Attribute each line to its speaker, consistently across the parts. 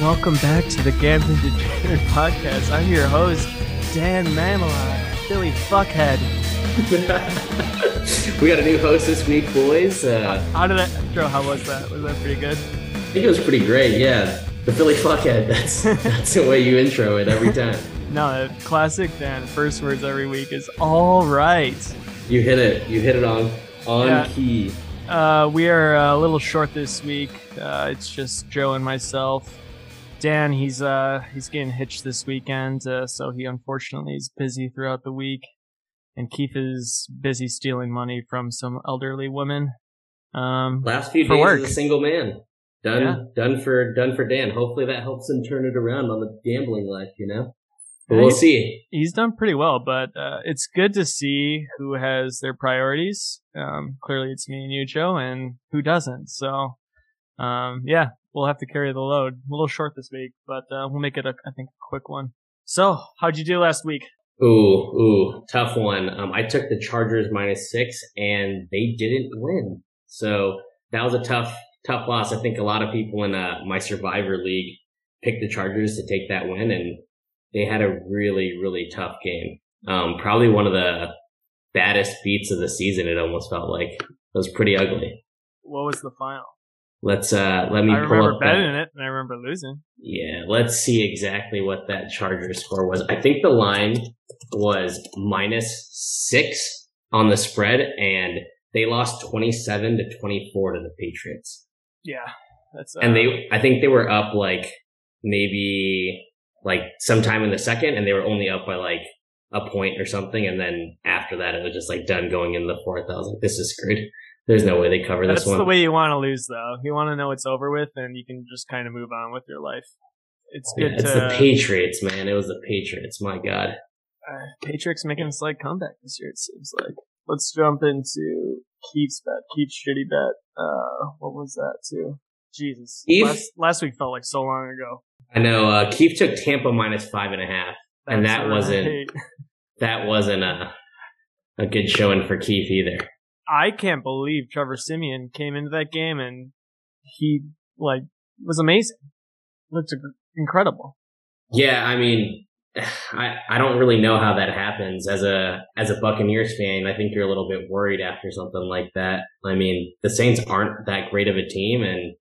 Speaker 1: Welcome back to the Gambling Degenerate Podcast. I'm your host, Dan Mamelot, Philly Fuckhead.
Speaker 2: we got a new host this week, boys. Uh,
Speaker 1: How did that intro? How was that? Was that pretty good?
Speaker 2: I think it was pretty great. Yeah, the Philly Fuckhead. That's that's the way you intro it every time.
Speaker 1: No, classic Dan. First words every week is all right.
Speaker 2: You hit it. You hit it on on
Speaker 1: Yeah.
Speaker 2: key.
Speaker 1: Uh, we are a little short this week. Uh, it's just Joe and myself. Dan, he's uh, he's getting hitched this weekend, uh, so he unfortunately is busy throughout the week. And Keith is busy stealing money from some elderly women. Um,
Speaker 2: Last few
Speaker 1: For
Speaker 2: days
Speaker 1: work.
Speaker 2: as a single man. Done.
Speaker 1: Yeah.
Speaker 2: Done for done for Dan. Hopefully that helps him turn it around on the gambling life. You know. We'll see.
Speaker 1: he's done pretty well, but uh, it's good to see who has their priorities. Um, clearly, it's me and you, Joe, and who doesn't. So, um, yeah, we'll have to carry the load. A little short this week, but uh, we'll make it, a, I think, a quick one. So, how'd you do last week?
Speaker 2: Ooh, ooh, tough one. Um, I took the Chargers minus six, and they didn't win. So that was a tough, tough loss. I think a lot of people in uh, my Survivor League picked the Chargers to take that win, and they had a really, really tough game. Um, probably one of the baddest beats of the season. It almost felt like it was pretty ugly.
Speaker 1: What was the final?
Speaker 2: Let's uh, let me
Speaker 1: I remember
Speaker 2: up that.
Speaker 1: betting it, and I remember losing.
Speaker 2: Yeah, let's see exactly what that Charger score was. I think the line was minus six on the spread, and they lost 27 to 24 to the Patriots.
Speaker 1: Yeah, that's uh,
Speaker 2: And they, I think they were up like maybe like sometime in the second, and they were only up by like a point or something. And then after that, it was just like done going in the fourth. I was like, this is screwed. There's no way they cover
Speaker 1: That's
Speaker 2: this one.
Speaker 1: That's the way you want to lose, though. You want to know it's over with, and you can just kind of move on with your life. It's
Speaker 2: Yeah,
Speaker 1: good
Speaker 2: it's
Speaker 1: to
Speaker 2: the Patriots, man. It was the Patriots. My God.
Speaker 1: uh, Patriots making a slight comeback this year. It seems like. Let's jump into Keith's bet. Keith's shitty bet. Uh, what was that too? Jesus.
Speaker 2: Keith?
Speaker 1: Last, last week felt like so long ago.
Speaker 2: I know. Uh, Keith took Tampa minus five and a half. And
Speaker 1: That's
Speaker 2: that wasn't-. That wasn't a a good showing for Keith either.
Speaker 1: I can't believe Trevor Siemian came into that game and he like was amazing. Looked incredible.
Speaker 2: Yeah, I mean, I I don't really know how that happens as a as a Buccaneers fan. I think you're a little bit worried after something like that. I mean, the Saints aren't that great of a team, and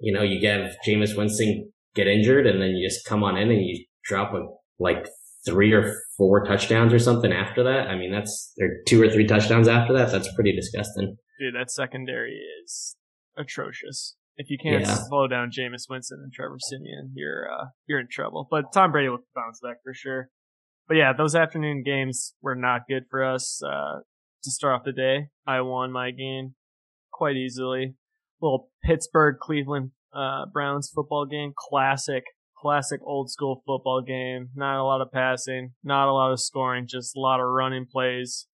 Speaker 2: you know, you have Jameis Winston get injured, and then you just come on in and you drop a, like three or four touchdowns or something after that. I mean, that's or two or three touchdowns after that. That's pretty disgusting.
Speaker 1: Dude, that secondary is atrocious. If you can't
Speaker 2: Yeah.
Speaker 1: slow down Jameis Winston and Trevor Siemian, you're uh, you're in trouble. But Tom Brady will bounce back for sure. But yeah, those afternoon games were not good for us. Uh, to start off the day, I won my game quite easily. Little Pittsburgh Cleveland uh, Browns football game, classic, classic old school football game. Not a lot of passing, not a lot of scoring, just a lot of running plays,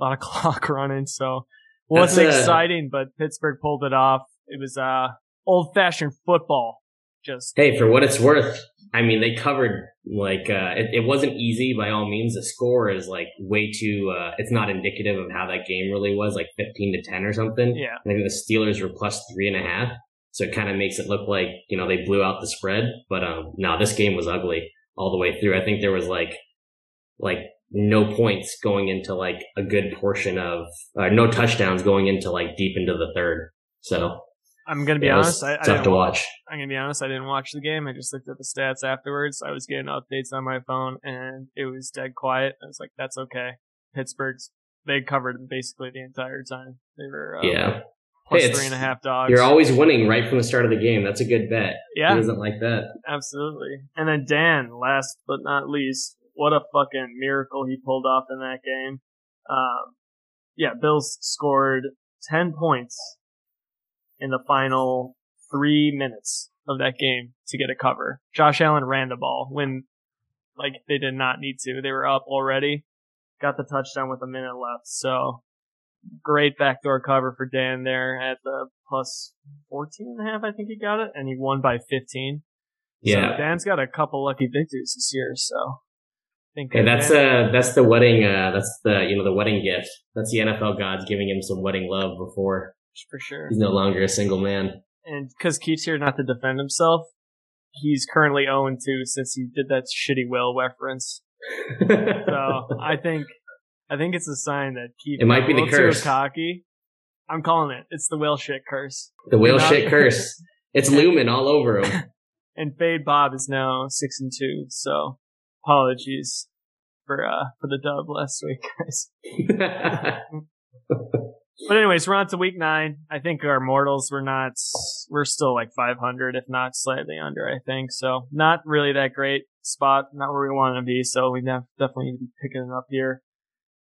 Speaker 1: a lot of clock running. So wasn't
Speaker 2: uh,
Speaker 1: exciting, but Pittsburgh pulled it off. It was uh old fashioned football. Just
Speaker 2: Hey, for what it's worth, I mean, they covered like uh, it, it wasn't easy by all means. The score is like way too. Uh, it's not indicative of how that game really was, like fifteen to ten or something.
Speaker 1: yeah,
Speaker 2: I think the Steelers were plus three and a half, so it kind of makes it look like you know they blew out the spread. But um, no, this game was ugly all the way through. I think there was like like no points going into like a good portion of uh, no touchdowns going into like deep into the third. So
Speaker 1: I'm gonna be
Speaker 2: yeah,
Speaker 1: honest. I, I
Speaker 2: tough to
Speaker 1: wa-
Speaker 2: watch.
Speaker 1: I'm gonna be honest. I didn't watch the game. I just looked at the stats afterwards. I was getting updates on my phone, and it was dead quiet. I was like, "That's okay." Pittsburgh's they covered basically the entire time. They were uh,
Speaker 2: Yeah.
Speaker 1: plus
Speaker 2: Hey,
Speaker 1: three and a half dogs.
Speaker 2: You're always winning right from the start of the game. That's a good bet.
Speaker 1: yeah,
Speaker 2: Who doesn't like that?
Speaker 1: absolutely. And then Dan, last but not least, what a fucking miracle he pulled off in that game. Um, yeah, Bills scored ten points in the final three minutes of that game to get a cover. Josh Allen ran the ball when, like, they did not need to. They were up already. Got the touchdown with a minute left. So, great backdoor cover for Dan there at the plus 14 and a half, I think he got it, and he won by 15.
Speaker 2: Yeah.
Speaker 1: So Dan's got a couple lucky victories this year, so I think
Speaker 2: Hey, that's uh that's the wedding uh that's the you know the wedding gift. That's the NFL gods giving him some wedding love before
Speaker 1: for sure.
Speaker 2: he's no longer a single man.
Speaker 1: and because Keith's here not to defend himself, he's currently 0 2 since he did that shitty will reference. so I think I think it's a sign that Keith
Speaker 2: It might be the curse.
Speaker 1: cocky. I'm calling it. It's the whale shit curse.
Speaker 2: the whale
Speaker 1: Not-
Speaker 2: shit curse. It's looming all over him.
Speaker 1: And Fade Bob is now six and two. So apologies for uh for the dub last week, guys. But anyways, we're on to week nine. I think our mortals were not. We're still like 500, if not slightly under. I think so. Not really that great spot. Not where we want to be. So we def- definitely need to be picking it up here.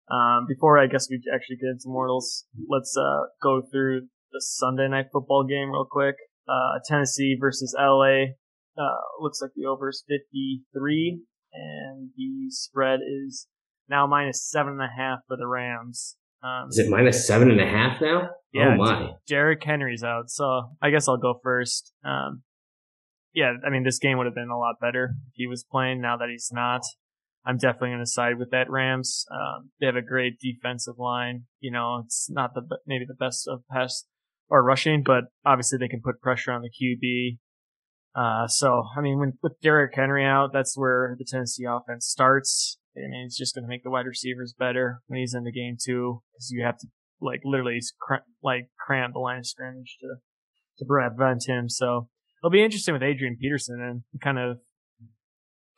Speaker 1: Um, before I guess we actually get into mortals, let's uh go through the Sunday night football game real quick. Uh, Tennessee versus LA. Uh, looks like the over is 53, and the spread is now minus seven and a half for the Rams. Um,
Speaker 2: Is it minus seven and a half now?
Speaker 1: Yeah,
Speaker 2: Oh my.
Speaker 1: Derrick Henry's out, so I guess I'll go first. Um, yeah, I mean, this game would have been a lot better if he was playing. Now that he's not, I'm definitely going to side with that Rams. Um, they have a great defensive line. You know, it's not the maybe the best of pass or rushing, but obviously they can put pressure on the QB. Uh, so I mean, when with Derrick Henry out, that's where the Tennessee offense starts. I mean, it's just going to make the wide receivers better when he's in the game too, because you have to like literally cr- like cram the line of scrimmage to to prevent him. So it'll be interesting with Adrian Peterson and I'm kind of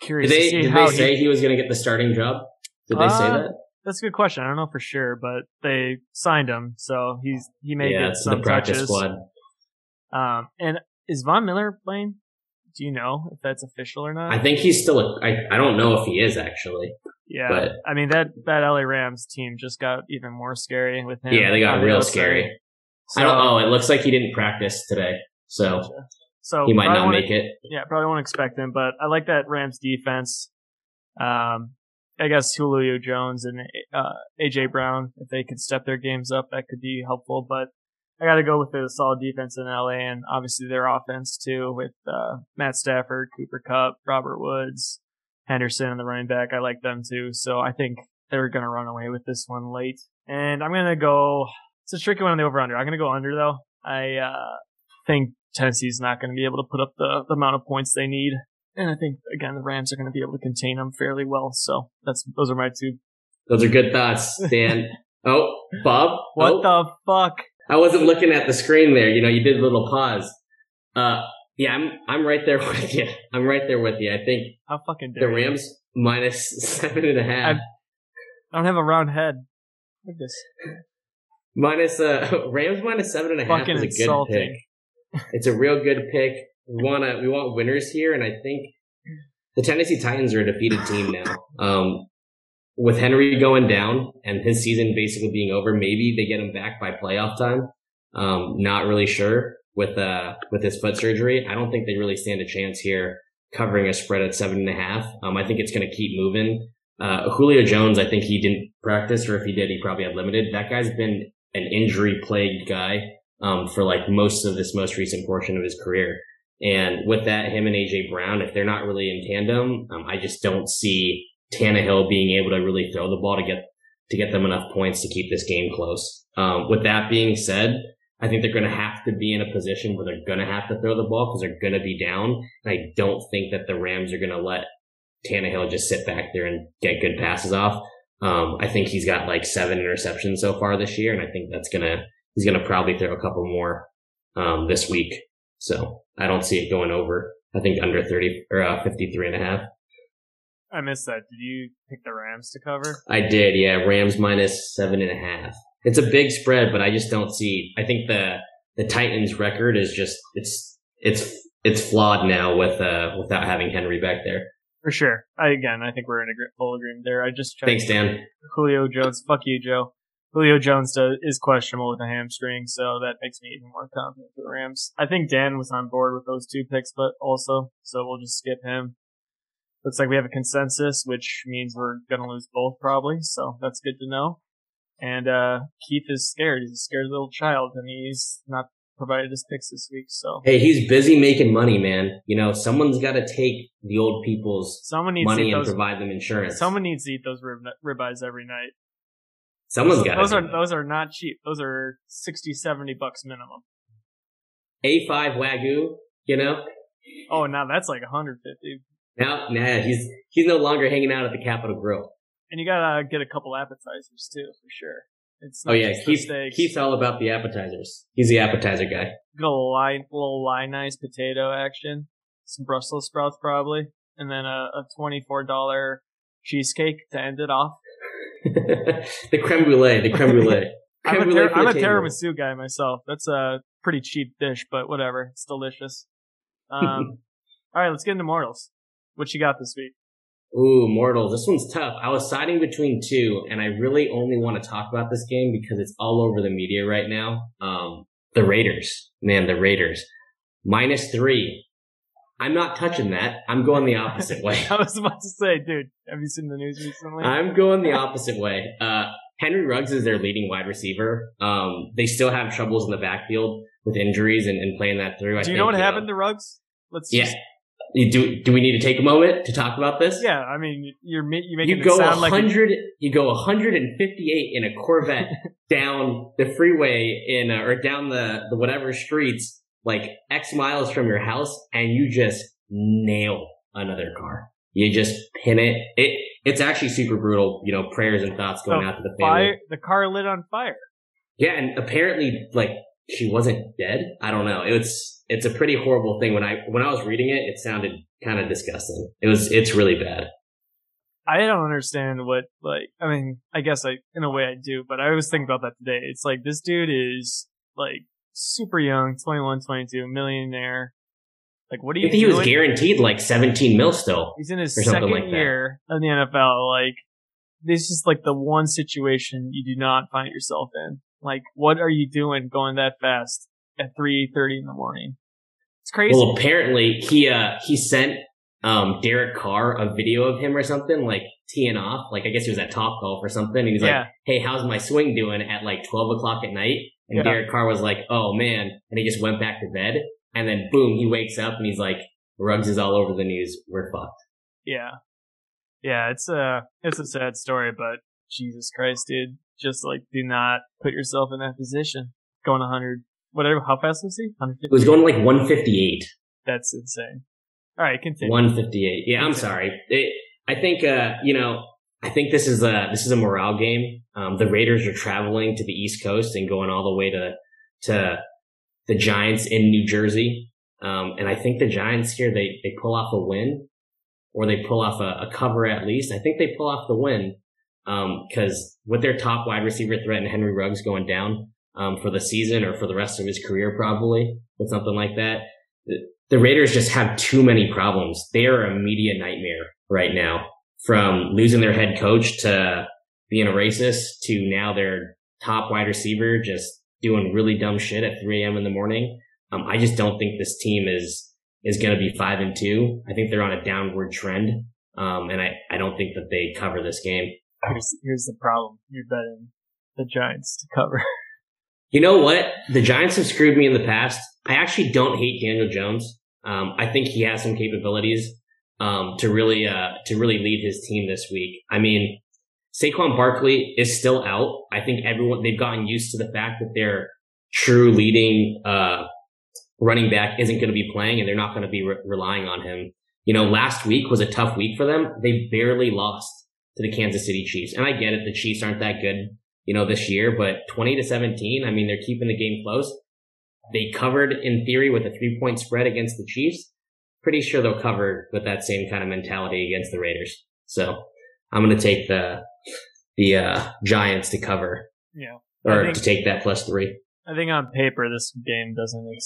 Speaker 1: curious.
Speaker 2: Did they
Speaker 1: to see
Speaker 2: did
Speaker 1: how
Speaker 2: they say
Speaker 1: he.
Speaker 2: he was going to get the starting job? Did they say
Speaker 1: Uh,
Speaker 2: that?
Speaker 1: That's a good question. I don't know for sure, but they signed him, so he's he may
Speaker 2: Yeah,
Speaker 1: get some
Speaker 2: the practice
Speaker 1: touches.
Speaker 2: squad.
Speaker 1: Um, and is Von Miller playing? Do you know if that's official or not?
Speaker 2: I think he's still. A, I I don't know if he is actually.
Speaker 1: yeah,
Speaker 2: but-
Speaker 1: I mean that that LA Rams team just got even more scary with him.
Speaker 2: Yeah, they got real scary.
Speaker 1: So,
Speaker 2: I don't. know. it looks like he didn't practice today, so
Speaker 1: So
Speaker 2: he might not make it.
Speaker 1: Yeah, probably won't expect him, but I like that Rams defense. Um, I guess Julio Jones and uh, AJ Brown, if they could step their games up, that could be helpful. But I got to go with the solid defense in LA and obviously their offense too, with uh, Matt Stafford, Cooper Kupp, Robert Woods, Henderson, and the running back. I like them too, so I think they're gonna run away with this one late. And I'm gonna go. It's a tricky one on the over under. I'm gonna go under though. I uh, think Tennessee's not going to be able to put up the, the amount of points they need. And I think again the Rams are going to be able to contain them fairly well. So that's those are my two.
Speaker 2: Those are good thoughts, Dan. oh, Bob.
Speaker 1: What
Speaker 2: Oh,
Speaker 1: the fuck?
Speaker 2: I wasn't looking at the screen there. You know, you did a little pause. Uh, yeah, I'm I'm right there with you. I'm right there with you. I think
Speaker 1: How fucking
Speaker 2: the
Speaker 1: dare you.
Speaker 2: Rams minus seven and a half.
Speaker 1: I don't have a round head. Look at this.
Speaker 2: Minus uh Rams minus seven and a half
Speaker 1: Fucking
Speaker 2: is a good
Speaker 1: insulting.
Speaker 2: pick. It's a real good pick. We wanna we want winners here, and I think the Tennessee Titans are a defeated team now. Um, with Henry going down and his season basically being over, maybe they get him back by playoff time. Um, not really sure with uh with his foot surgery. I don't think they really stand a chance here covering a spread at seven and a half. Um, I think it's going to keep moving. Uh, Julio Jones, I think he didn't practice, or if he did, he probably had limited. That guy's been an injury plagued guy um, for like most of this most recent portion of his career. And with that, him and AJ Brown, if they're not really in tandem, um, I just don't see Tannehill being able to really throw the ball to get to get them enough points to keep this game close. Um, with that being said, I think they're going to have to be in a position where they're going to have to throw the ball because they're going to be down. And I don't think that the Rams are going to let Tannehill just sit back there and get good passes off. Um, I think he's got like seven interceptions so far this year, and I think that's gonna he's gonna probably throw a couple more um, this week. So I don't see it going over. I think under thirty or uh, fifty three and a half.
Speaker 1: I missed that. Did you pick the Rams to cover?
Speaker 2: I did, yeah. Rams minus seven and a half. It's a big spread, but I just don't see. I think the the Titans record is just it's it's it's flawed now with uh without having Henry back there.
Speaker 1: For sure. I, again, I think we're in agree- full agreement there. I just checked.
Speaker 2: Thanks, Dan.
Speaker 1: Julio Jones. Fuck you, Joe. Julio Jones does, is questionable with a hamstring, so that makes me even more confident for the Rams. I think Dan was on board with those two picks, but also, so we'll just skip him. Looks like we have a consensus, which means we're gonna lose both probably, so that's good to know. And uh Keith is scared. He's a scared little child, and he's not provided his picks this week. So
Speaker 2: Hey, he's busy making money, man. You know, someone's got to take the old people's
Speaker 1: someone needs to
Speaker 2: money
Speaker 1: eat
Speaker 2: and
Speaker 1: those.
Speaker 2: provide them insurance.
Speaker 1: Someone needs to eat those rib, ribeyes every night.
Speaker 2: Someone's got
Speaker 1: those
Speaker 2: to.
Speaker 1: are those are not cheap. Those are 60, 70 bucks minimum.
Speaker 2: A5 Wagyu, you know?
Speaker 1: Oh, now that's like 150.
Speaker 2: Now, nah, he's he's no longer hanging out at the Capital Grille.
Speaker 1: And you gotta get a couple appetizers too, for sure.
Speaker 2: It's oh yeah, Keith, Keith's all about the appetizers. He's the appetizer guy.
Speaker 1: Got a line, little line nice potato action, some Brussels sprouts probably, and then a, a twenty four dollar cheesecake to end it off.
Speaker 2: the creme brulee, the creme brulee.
Speaker 1: I'm, a, ter- I'm a tiramisu guy myself. That's a pretty cheap dish, but whatever. It's delicious. Um, all right, let's get into Mortals. What you got this week?
Speaker 2: Ooh, Mortals. This one's tough. I was siding between two, and I really only want to talk about this game because it's all over the media right now. Um, the Raiders. Man, the Raiders. Minus three. I'm not touching that. I'm going the opposite way.
Speaker 1: I was about to say, dude, have you seen the news recently?
Speaker 2: I'm going the opposite way. Uh, Henry Ruggs is their leading wide receiver. Um, they still have troubles in the backfield with injuries and, and playing that through.
Speaker 1: Do I you think, know what you happened to Ruggs?
Speaker 2: Let's yeah. Just... Do do we need to take a moment to talk about this?
Speaker 1: Yeah, I mean, you're you making you go sound 100, like
Speaker 2: you go 158 in a Corvette down the freeway in uh, or down the the whatever streets like X miles from your house, and you just nail another car. You just pin it. It it's actually super brutal. You know, prayers and thoughts going out to the family.
Speaker 1: Fire, the car lit on fire.
Speaker 2: Yeah, and apparently, like she wasn't dead. I don't know. It's it's a pretty horrible thing. When I when I was reading it, it sounded kind of disgusting. It was it's really bad.
Speaker 1: I don't understand what like I mean, I guess I in a way I do, but I was thinking about that today. It's like this dude is like super young, 21, 22, millionaire. Like what do you
Speaker 2: think he was guaranteed like 17 mil still?
Speaker 1: He's in his second like year of the NFL. Like this is like the one situation you do not find yourself in. Like, what are you doing going that fast at three thirty in the morning? It's crazy.
Speaker 2: Well, apparently he uh he sent um Derek Carr a video of him or something like teeing off. Like I guess he was at Top Golf or something. And he's yeah. like, "Hey, how's my swing doing?" At like twelve o'clock at night. And yeah. Derek Carr was like, "Oh man," and he just went back to bed. And then boom, he wakes up and he's like, "Ruggs is all over the news. We're fucked."
Speaker 1: Yeah, yeah. It's a it's a sad story, but Jesus Christ, dude just like do not put yourself in that position. Going 100, whatever. How fast was he?
Speaker 2: It was going like 158.
Speaker 1: That's insane. All right, continue.
Speaker 2: 158. Yeah, I'm sorry. It, I think uh, you know, I think this is a this is a morale game. Um, the Raiders are traveling to the East Coast and going all the way to to the Giants in New Jersey. Um, and I think the Giants here they they pull off a win, or they pull off a, a cover at least. I think they pull off the win because um, with their top wide receiver threat and Henry Ruggs going down um, for the season or for the rest of his career, probably with something like that, the Raiders just have too many problems. They are a media nightmare right now. From losing their head coach to being a racist to now their top wide receiver just doing really dumb shit at 3 a.m. in the morning. Um, I just don't think this team is is going to be five and two. I think they're on a downward trend, um, and I I don't think that they cover this game.
Speaker 1: Here's here's the problem. You're betting the Giants to cover.
Speaker 2: You know what? The Giants have screwed me in the past. I actually don't hate Daniel Jones. Um, I think he has some capabilities um, to really uh, to really lead his team this week. I mean, Saquon Barkley is still out. I think everyone they've gotten used to the fact that their true leading uh, running back isn't going to be playing, and they're not going to be re- relying on him. You know, last week was a tough week for them. They barely lost to the Kansas City Chiefs. And I get it. The Chiefs aren't that good, you know, this year, but 20 to 17, I mean, they're keeping the game close. They covered in theory with a three point spread against the Chiefs. Pretty sure they'll cover with that same kind of mentality against the Raiders. So I'm going to take the, the, uh, Giants to cover.
Speaker 1: Yeah.
Speaker 2: Or think, to take that plus three.
Speaker 1: I think on paper, this game doesn't make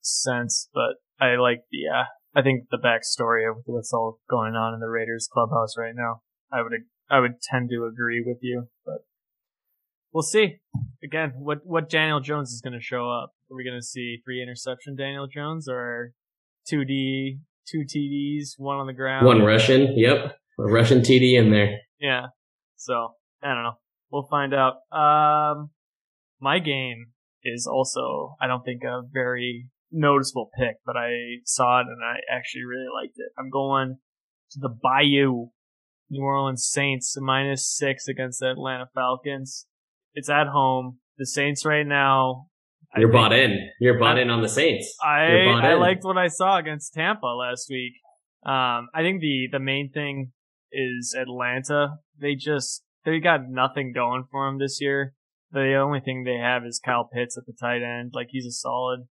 Speaker 1: sense, but I like the, uh, I think the backstory of what's all going on in the Raiders clubhouse right now. I would I would tend to agree with you, but we'll see. Again, what what Daniel Jones is going to show up? Are we going to see three interception Daniel Jones or two D, two TDs, one on the ground,
Speaker 2: one Russian? Yep, a Russian TD in there.
Speaker 1: Yeah. So I don't know. We'll find out. Um, my game is also I don't think a very noticeable pick, but I saw it and I actually really liked it. I'm going to the Bayou New Orleans Saints minus six against the Atlanta Falcons. It's at home. The Saints right now
Speaker 2: You're bought in. You're bought I, in on the Saints.
Speaker 1: I I liked what I saw against Tampa last week. Um, I think the the main thing is Atlanta. They just they got nothing going for them this year. The only thing they have is Kyle Pitts at the tight end. Like he's a solid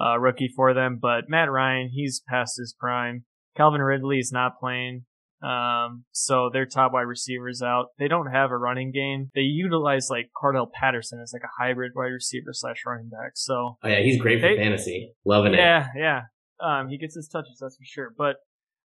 Speaker 1: uh, rookie for them. But Matt Ryan, he's past his prime. Calvin Ridley is not playing. Um, so their top wide receivers out. They don't have a running game. They utilize like Cordarrelle Patterson as like a hybrid wide receiver slash running back. So
Speaker 2: oh yeah, he's great for they, fantasy. Loving
Speaker 1: yeah, it. Yeah, yeah. Um, he gets his touches, that's for sure. But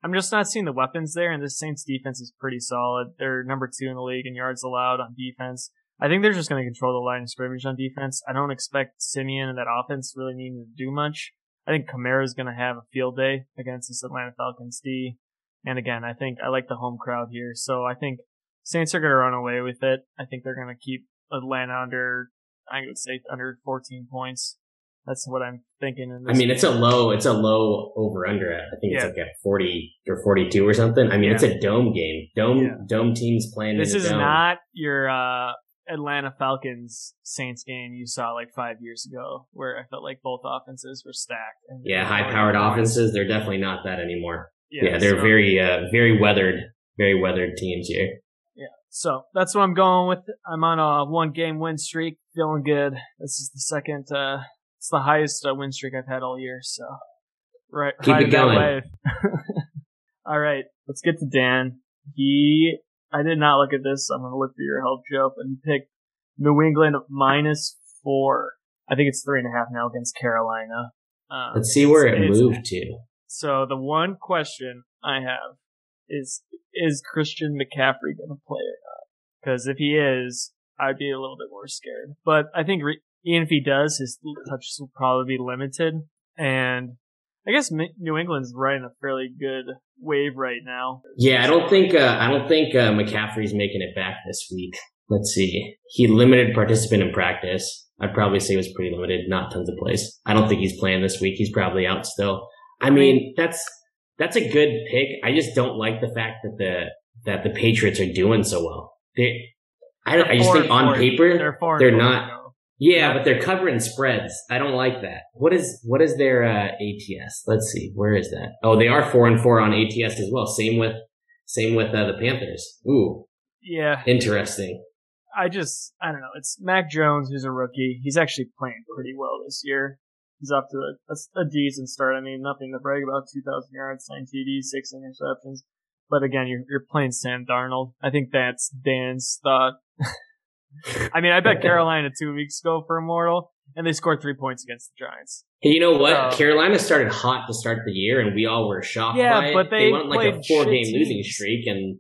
Speaker 1: I'm just not seeing the weapons there, and the Saints defense is pretty solid. They're number two in the league in yards allowed on defense. I think they're just going to control the line of scrimmage on defense. I don't expect Siemian and that offense really needing to do much. I think Kamara is going to have a field day against this Atlanta Falcons D. And again, I think I like the home crowd here. So I think Saints are going to run away with it. I think they're going to keep Atlanta under, I would say under 14 points. That's what I'm thinking.
Speaker 2: I mean, game. it's a low, it's a low over under. I think it's yeah. like at 40 or 42 or something. I mean, yeah. it's a dome game. Dome, yeah. dome teams playing.
Speaker 1: This is
Speaker 2: dome.
Speaker 1: not your, uh, Atlanta Falcons Saints game you saw like five years ago, where I felt like both offenses were stacked.
Speaker 2: yeah, high powered offenses. They're definitely not that anymore. Yeah, yeah they're so, very, uh, very weathered, very weathered teams here.
Speaker 1: Yeah, so that's what I'm going with. I'm on a one game win streak, feeling good. This is the second, uh, it's the highest uh, win streak I've had all year. So, right,
Speaker 2: keep it going.
Speaker 1: all right, let's get to Dan. He I did not look at this. So I'm going to look for your help, Joe. But he picked New England minus four. I think it's three and a half now against Carolina.
Speaker 2: Um, Let's see where it moved to.
Speaker 1: So the one question I have is: Is Christian McCaffrey going to play or not? Because if he is, I'd be a little bit more scared. But I think re- even if he does, his touches will probably be limited. And I guess New England's riding a fairly good wave right now.
Speaker 2: Yeah, I don't think uh, I don't think uh, McCaffrey's making it back this week. Let's see. He limited participant in practice. I'd probably say it was pretty limited, not tons of plays. I don't think he's playing this week. He's probably out still. I mean, that's that's a good pick. I just don't like the fact that the that the Patriots are doing so well. They, I, I just think on paper they're, they're not. Yeah, but they're covering spreads. I don't like that. What is what is their uh, ATS? Let's see. Where is that? Oh, they are four and four on ATS as well. Same with same with uh, the Panthers. Ooh.
Speaker 1: Yeah.
Speaker 2: Interesting.
Speaker 1: I just I don't know. It's Mac Jones who's a rookie. He's actually playing pretty well this year. He's off to a, a, a decent start. I mean, nothing to brag about. Two thousand yards, nine TDs, six interceptions. But again, you're you're playing Sam Darnold. I think that's Dan's thought. I mean, I bet Carolina two weeks ago for Immortal, and they scored three points against the Giants.
Speaker 2: Hey, you know what? Carolina started hot to start the year, and we all were shocked
Speaker 1: yeah,
Speaker 2: by it.
Speaker 1: but they,
Speaker 2: they went like a four game losing streak, and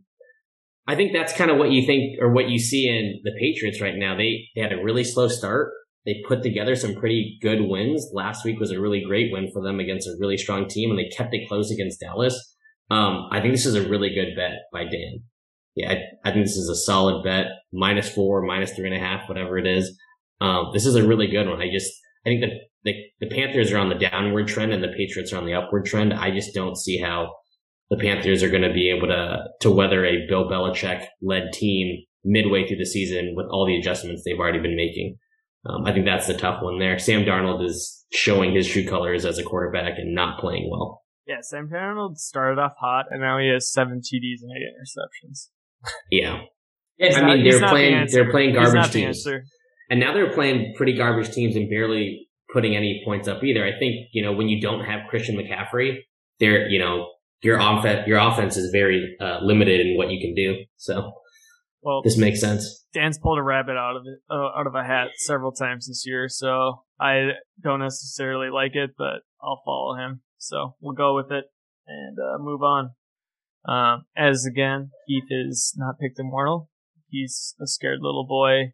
Speaker 2: I think that's kind of what you think or what you see in the Patriots right now. They they had a really slow start. They put together some pretty good wins. Last week was a really great win for them against a really strong team, and they kept it close against Dallas. Um, I think this is a really good bet by Dan yeah, I, I, think this is a solid bet. Minus four, minus three and a half, whatever it is. Um, this is a really good one. I just, I think that the, the Panthers are on the downward trend and the Patriots are on the upward trend. I just don't see how the Panthers are going to be able to, to weather a Bill Belichick led team midway through the season with all the adjustments they've already been making. Um, I think that's the tough one there. Sam Darnold is showing his true colors as a quarterback and not playing well.
Speaker 1: Yeah, Sam Darnold started off hot and now he has seven TDs and eight interceptions.
Speaker 2: Yeah. I not, mean, they're playing, the they're playing garbage teams. And now they're playing pretty garbage teams and barely putting any points up either. I think, you know, when you don't have Christian McCaffrey, they're, you know, your offense, your offense is very uh, limited in what you can do. So, well, this makes sense.
Speaker 1: Dan's pulled a rabbit out of it, uh, out of a hat several times this year. So I don't necessarily like it, but I'll follow him. So we'll go with it and uh, move on. Um, as again, Heath is not picked immortal. He's a scared little boy,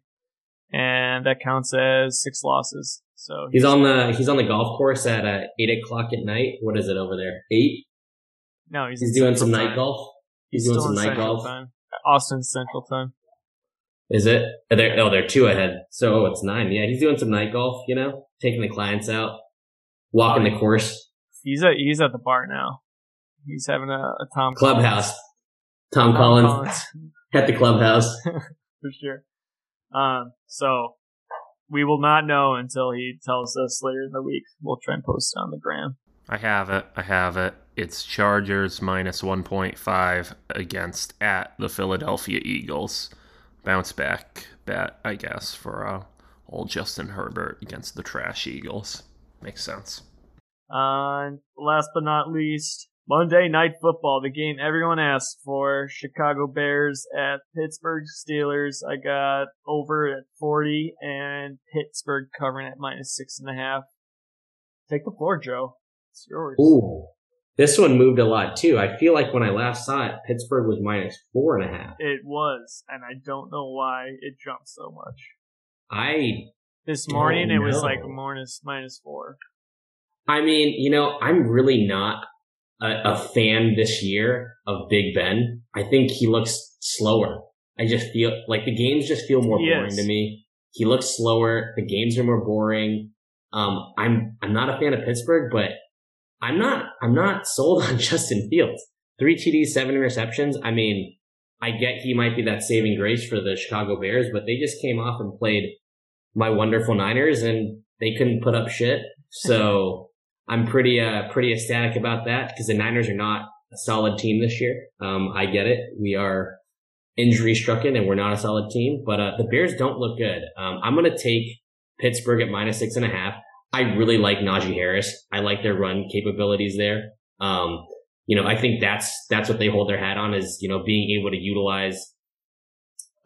Speaker 1: and that counts as six losses. So
Speaker 2: he's, he's on the he's on the golf course at uh, eight o'clock at night. What is it over there? Eight.
Speaker 1: No, he's,
Speaker 2: he's doing some time. night golf. He's, he's doing some night golf.
Speaker 1: Time. Austin Central Time.
Speaker 2: Is it? Oh, they're, oh, they're two ahead. So oh, it's nine. Yeah, he's doing some night golf. You know, taking the clients out, walking the course.
Speaker 1: He's at he's at the bar now. He's having a, a Tom
Speaker 2: clubhouse. Tom, Tom Collins, Collins. at the clubhouse
Speaker 1: for sure. Um, so we will not know until he tells us later in the week. We'll try and post it on the gram.
Speaker 3: I have it. I have it. It's Chargers minus 1.5 against at the Philadelphia Eagles. Bounce back bet, I guess, for uh, old Justin Herbert against the trash Eagles. Makes sense.
Speaker 1: Uh, last but not least, Monday Night Football, the game everyone asked for. Chicago Bears at Pittsburgh Steelers. I got over at 40 and Pittsburgh covering at minus six and a half. Take the floor, Joe. It's yours.
Speaker 2: Ooh. This one moved a lot too. I feel like when I last saw it, Pittsburgh was minus four and a half.
Speaker 1: It was, and I don't know why it jumped so much.
Speaker 2: I
Speaker 1: This morning it was like minus minus four.
Speaker 2: I mean, you know, I'm really not a, a fan this year of Big Ben. I think he looks slower. I just feel like the games just feel more
Speaker 1: He
Speaker 2: boring
Speaker 1: is.
Speaker 2: to me. He looks slower. The games are more boring. Um, I'm I'm not a fan of Pittsburgh, but I'm not I'm not sold on Justin Fields. Three TDs, seven interceptions. I mean, I get he might be that saving grace for the Chicago Bears, but they just came off and played my wonderful Niners and they couldn't put up shit. So I'm pretty uh pretty ecstatic about that because the Niners are not a solid team this year. Um, I get it. We are injury stricken and we're not a solid team, but uh, the Bears don't look good. Um, I'm gonna take Pittsburgh at minus six and a half. I really like Najee Harris. I like their run capabilities there. Um, you know, I think that's that's what they hold their hat on is you know being able to utilize.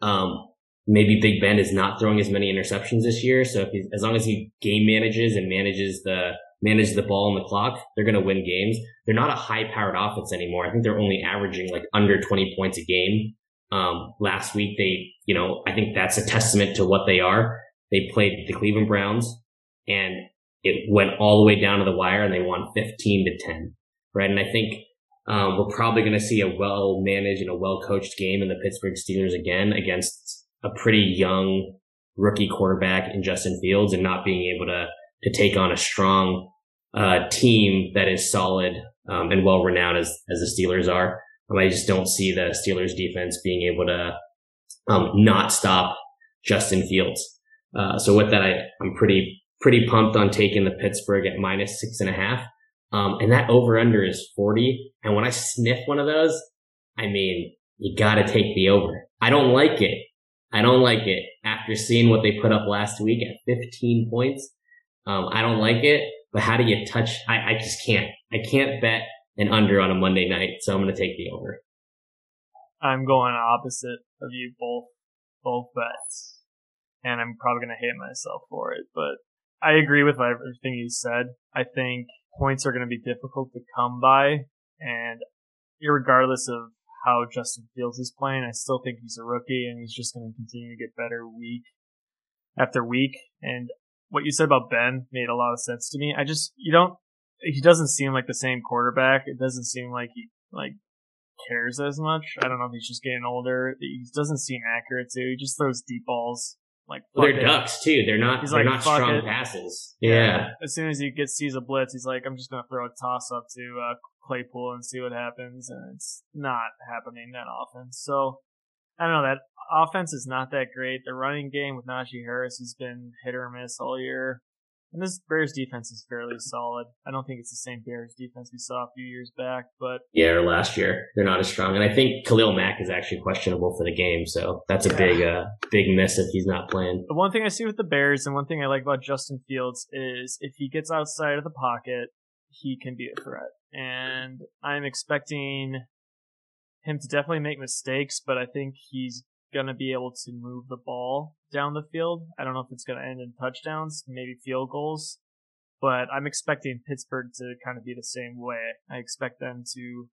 Speaker 2: Um, maybe Big Ben is not throwing as many interceptions this year, so if as long as he game manages and manages the manages the ball and the clock, they're going to win games. They're not a high powered offense anymore. I think they're only averaging like under 20 points a game. Um, last week they, you know, I think that's a testament to what they are. They played the Cleveland Browns and it went all the way down to the wire and they won 15 to 10. Right. And I think, um, we're probably going to see a well managed and a well coached game in the Pittsburgh Steelers again against a pretty young rookie quarterback in Justin Fields and not being able to, to take on a strong, uh, team that is solid, um, and well renowned as, as the Steelers are. Um, I just don't see the Steelers defense being able to, um, not stop Justin Fields. Uh, so with that, I, I'm pretty, pretty pumped on taking the Pittsburgh at minus six and a half. Um, and that over under is 40. And when I sniff one of those, I mean, you gotta take the over. I don't like it. I don't like it after seeing what they put up last week at 15 points. Um, I don't like it, but how do you touch? I, I just can't. I can't bet an under on a Monday night, so I'm going to take the over.
Speaker 1: I'm going opposite of you both both bets. And I'm probably gonna hate myself for it, but I agree with everything you said. I think points are gonna be difficult to come by and regardless of how Justin Fields is playing, I still think he's a rookie and he's just gonna continue to get better week after week. And what you said about Ben made a lot of sense to me. I just you don't he doesn't seem like the same quarterback. It doesn't seem like he like cares as much. I don't know if he's just getting older. He doesn't seem accurate too. He just throws deep balls. Like
Speaker 2: Well, they're
Speaker 1: it.
Speaker 2: ducks too. They're not.
Speaker 1: He's
Speaker 2: they're
Speaker 1: like,
Speaker 2: not strong
Speaker 1: it."
Speaker 2: passes. Yeah.
Speaker 1: As soon as he gets sees a blitz, he's like, I'm just gonna throw a toss up to uh, Claypool and see what happens, and it's not happening that often. So I don't know. That offense is not that great. The running game with Najee Harris has been hit or miss all year. And this Bears defense is fairly solid. I don't think it's the same Bears defense we saw a few years back, but
Speaker 2: Yeah, or last year they're not as strong, and I think Khalil Mack is actually questionable for the game, so that's a big, uh, big miss if he's not playing.
Speaker 1: The one thing I see with the Bears and one thing I like about Justin Fields is if he gets outside of the pocket, he can be a threat. And I'm expecting him to definitely make mistakes, but I think he's going to be able to move the ball down the field. I don't know if it's going to end in touchdowns, maybe field goals, but I'm expecting Pittsburgh to kind of be the same way. I expect them to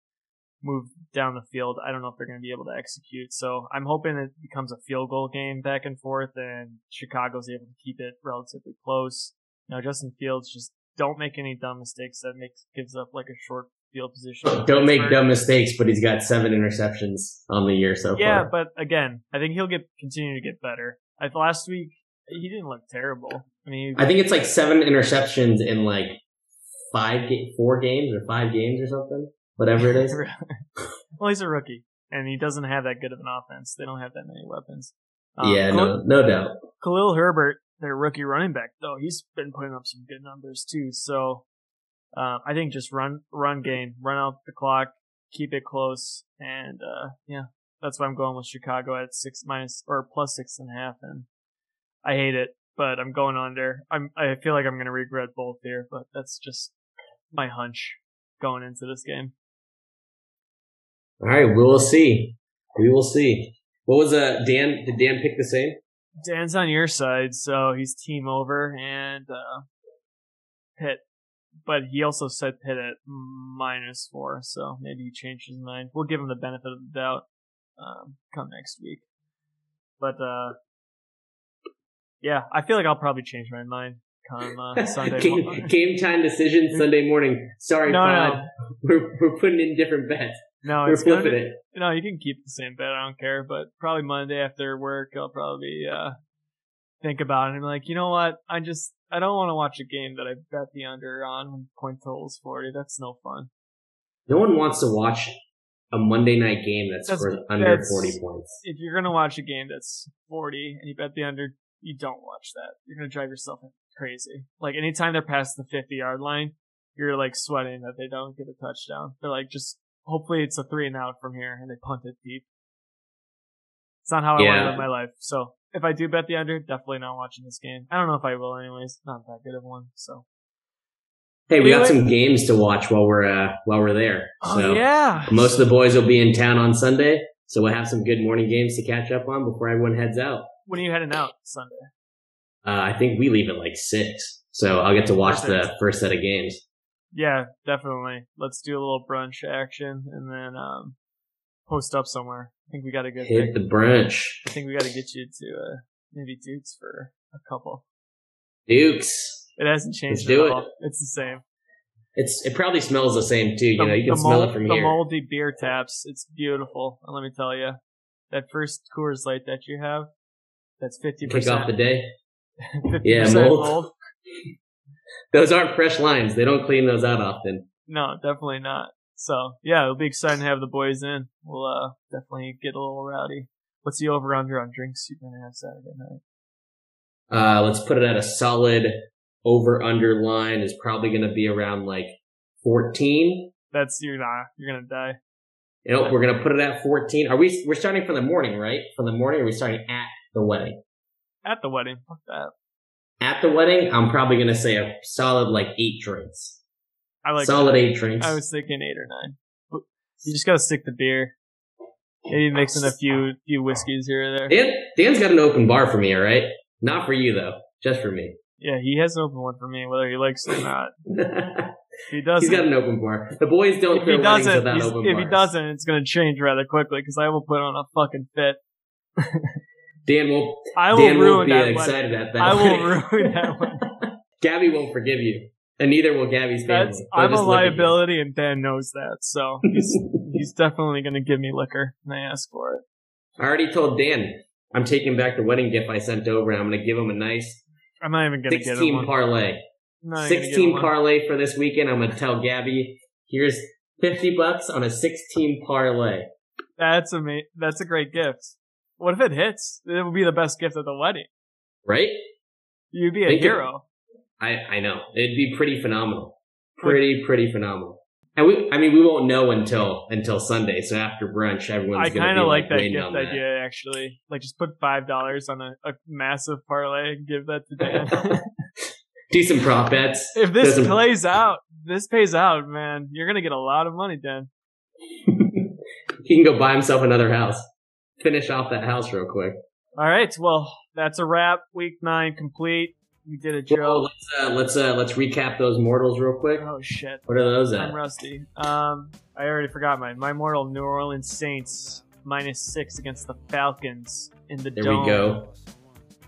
Speaker 1: move down the field. I don't know if they're going to be able to execute. So I'm hoping it becomes a field goal game back and forth and Chicago's able to keep it relatively close. Now Justin Fields just don't make any dumb mistakes that makes gives up like a short field position.
Speaker 2: Don't make dumb mistakes, but he's got seven interceptions on the year so
Speaker 1: Yeah,
Speaker 2: far.
Speaker 1: but again, I think he'll get continue to get better. I last week he didn't look terrible. I mean,
Speaker 2: I think it's like seven interceptions in like five, ga- four games or five games or something, whatever it is.
Speaker 1: well, he's a rookie, and he doesn't have that good of an offense. They don't have that many weapons. Um,
Speaker 2: yeah,
Speaker 1: Khalil-
Speaker 2: no, no doubt.
Speaker 1: Khalil Herbert their rookie running back though. He's been putting up some good numbers too. So uh, I think just run run game, run out the clock, keep it close, and uh, yeah, that's why I'm going with Chicago at six minus or plus six and a half. And I hate it, but I'm going under. I'm I feel like I'm gonna regret both here, but that's just my hunch going into this game.
Speaker 2: All right, we will see. We will see. What was uh Dan? Did Dan pick the same?
Speaker 1: Dan's on your side, so he's team over and uh, Pitt. But he also said Pitt at minus four, so maybe he changed his mind. We'll give him the benefit of the doubt um, come next week. But uh, yeah, I feel like I'll probably change my mind come uh, Sunday.
Speaker 2: game, game, time decision Sunday morning. Sorry, no, Pod. No. We're we're putting in different bets.
Speaker 1: No,
Speaker 2: we're flipping
Speaker 1: gonna,
Speaker 2: it.
Speaker 1: No, you can keep the same bet. I don't care. But probably Monday after work, I'll probably uh, think about it and be like, you know what? I just I don't want to watch a game that I bet the under on when point total is forty. That's no fun.
Speaker 2: No one wants to watch a Monday night game that's, that's for under that's, forty points.
Speaker 1: If you're gonna watch a game that's forty and you bet the under, you don't watch that. You're gonna drive yourself crazy. Like anytime they're past the fifty yard line, you're like sweating that they don't get a touchdown. They're like, just hopefully it's a three and out from here, and they punt it deep. It's not how I yeah. want to live my life. So if I do bet the under, definitely not watching this game. I don't know if I will, anyways. Not that good of one. So.
Speaker 2: Hey, we got some games to watch while we're uh, while we're there.
Speaker 1: Oh so yeah.
Speaker 2: Most of the boys will be in town on Sunday, so we'll have some good morning games to catch up on before everyone heads out.
Speaker 1: When are you heading out Sunday?
Speaker 2: Uh, I think we leave at like six, so I'll get to watch Perfect. the first set of games.
Speaker 1: Yeah, definitely. Let's do a little brunch action and then um, post up somewhere. I think we got a good
Speaker 2: hit the brunch.
Speaker 1: I think we got to get you to uh, maybe Dukes for a couple.
Speaker 2: Dukes.
Speaker 1: It hasn't changed Let's do it. All. It's the same.
Speaker 2: It's it probably smells the same too. You the, know, you can smell mold, it from
Speaker 1: the
Speaker 2: here.
Speaker 1: The moldy beer taps. It's beautiful. And let me tell you, that first Coors Light that you have, that's fifty percent.
Speaker 2: Kick off the day. yeah, mold. mold. those aren't fresh lines. They don't clean those out often.
Speaker 1: No, definitely not. So yeah, it'll be exciting to have the boys in. We'll uh, definitely get a little rowdy. What's the over under on drinks you're gonna have Saturday night?
Speaker 2: Uh, let's put it at a solid over under line is probably gonna be around like 14.
Speaker 1: That's you're not you're gonna die.
Speaker 2: You know, we're gonna put it at 14. Are we? We're starting from the morning, right? From the morning, or are we starting at the wedding?
Speaker 1: At the wedding. Fuck that.
Speaker 2: At the wedding, I'm probably gonna say a solid like eight drinks.
Speaker 1: I like
Speaker 2: solid that. eight drinks.
Speaker 1: I was thinking eight or nine. But you just gotta stick to beer. Maybe mixing a few few whiskeys here or there.
Speaker 2: Dan, Dan's got an open bar for me, all right? Not for you though, just for me.
Speaker 1: Yeah, he has an open one for me, whether he likes it or not. he does.
Speaker 2: He's got an open bar. The boys don't. If he doesn't,
Speaker 1: if he doesn't, it's gonna change rather quickly because I will put on a fucking fit.
Speaker 2: Dan will. I will Dan ruin won't be that excited at that.
Speaker 1: I will ruin that one.
Speaker 2: Gabby won't forgive you, and neither will Gabby's family.
Speaker 1: That's, I'm a liability, and Dan knows that, so he's he's definitely going to give me liquor when I ask for it.
Speaker 2: I already told Dan I'm taking back the wedding gift I sent over, and I'm going to give him a nice.
Speaker 1: I'm not even going to get him
Speaker 2: parlay. Sixteen parlay for this weekend. I'm going to tell Gabby, here's fifty bucks on a sixteen parlay.
Speaker 1: That's a That's a great gift. What if it hits? It would be the best gift at the wedding.
Speaker 2: Right?
Speaker 1: You'd be a Think hero.
Speaker 2: I, I know. It'd be pretty phenomenal. Pretty, pretty phenomenal. And we, I mean, we won't know until, until Sunday. So after brunch, everyone's going to be I kind of like,
Speaker 1: like
Speaker 2: that
Speaker 1: gift idea, actually. Like just put $5 on a, a massive parlay and give that to Dan.
Speaker 2: Do some prop bets.
Speaker 1: If this plays out, this pays out, man. You're going to get a lot of money, Dan.
Speaker 2: he can go buy himself another house finish off that house real quick.
Speaker 1: All right. Well, that's a wrap. Week nine complete. We did a joke. Well,
Speaker 2: let's uh, let's uh, let's recap those mortals real quick.
Speaker 1: Oh shit!
Speaker 2: What are those at?
Speaker 1: I'm rusty. Um, I already forgot mine. My mortal New Orleans Saints minus six against the Falcons in the dome.
Speaker 2: there
Speaker 1: dome.
Speaker 2: we go.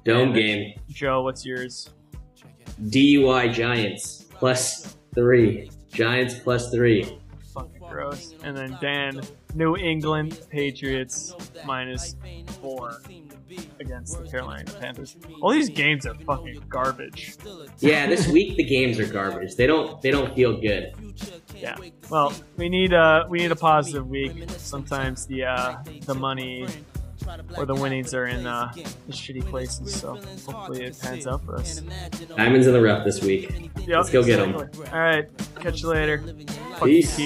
Speaker 2: Dome and game.
Speaker 1: Joe, what's yours?
Speaker 2: DUI Giants plus three. Giants plus three.
Speaker 1: Fucking gross. And then Dan, New England Patriots minus four against the Carolina Panthers. All these games are fucking garbage.
Speaker 2: Yeah, this week the games are garbage. They don't they don't feel good.
Speaker 1: Yeah. Well, we need a we need a positive week. Sometimes the uh, the money
Speaker 4: or the winnings are in uh, the shitty places. So hopefully it pans out for us.
Speaker 5: Diamonds in the rough this week.
Speaker 4: Yep,
Speaker 5: Let's go get
Speaker 4: them. All right, catch you later. Fuck
Speaker 5: Peace.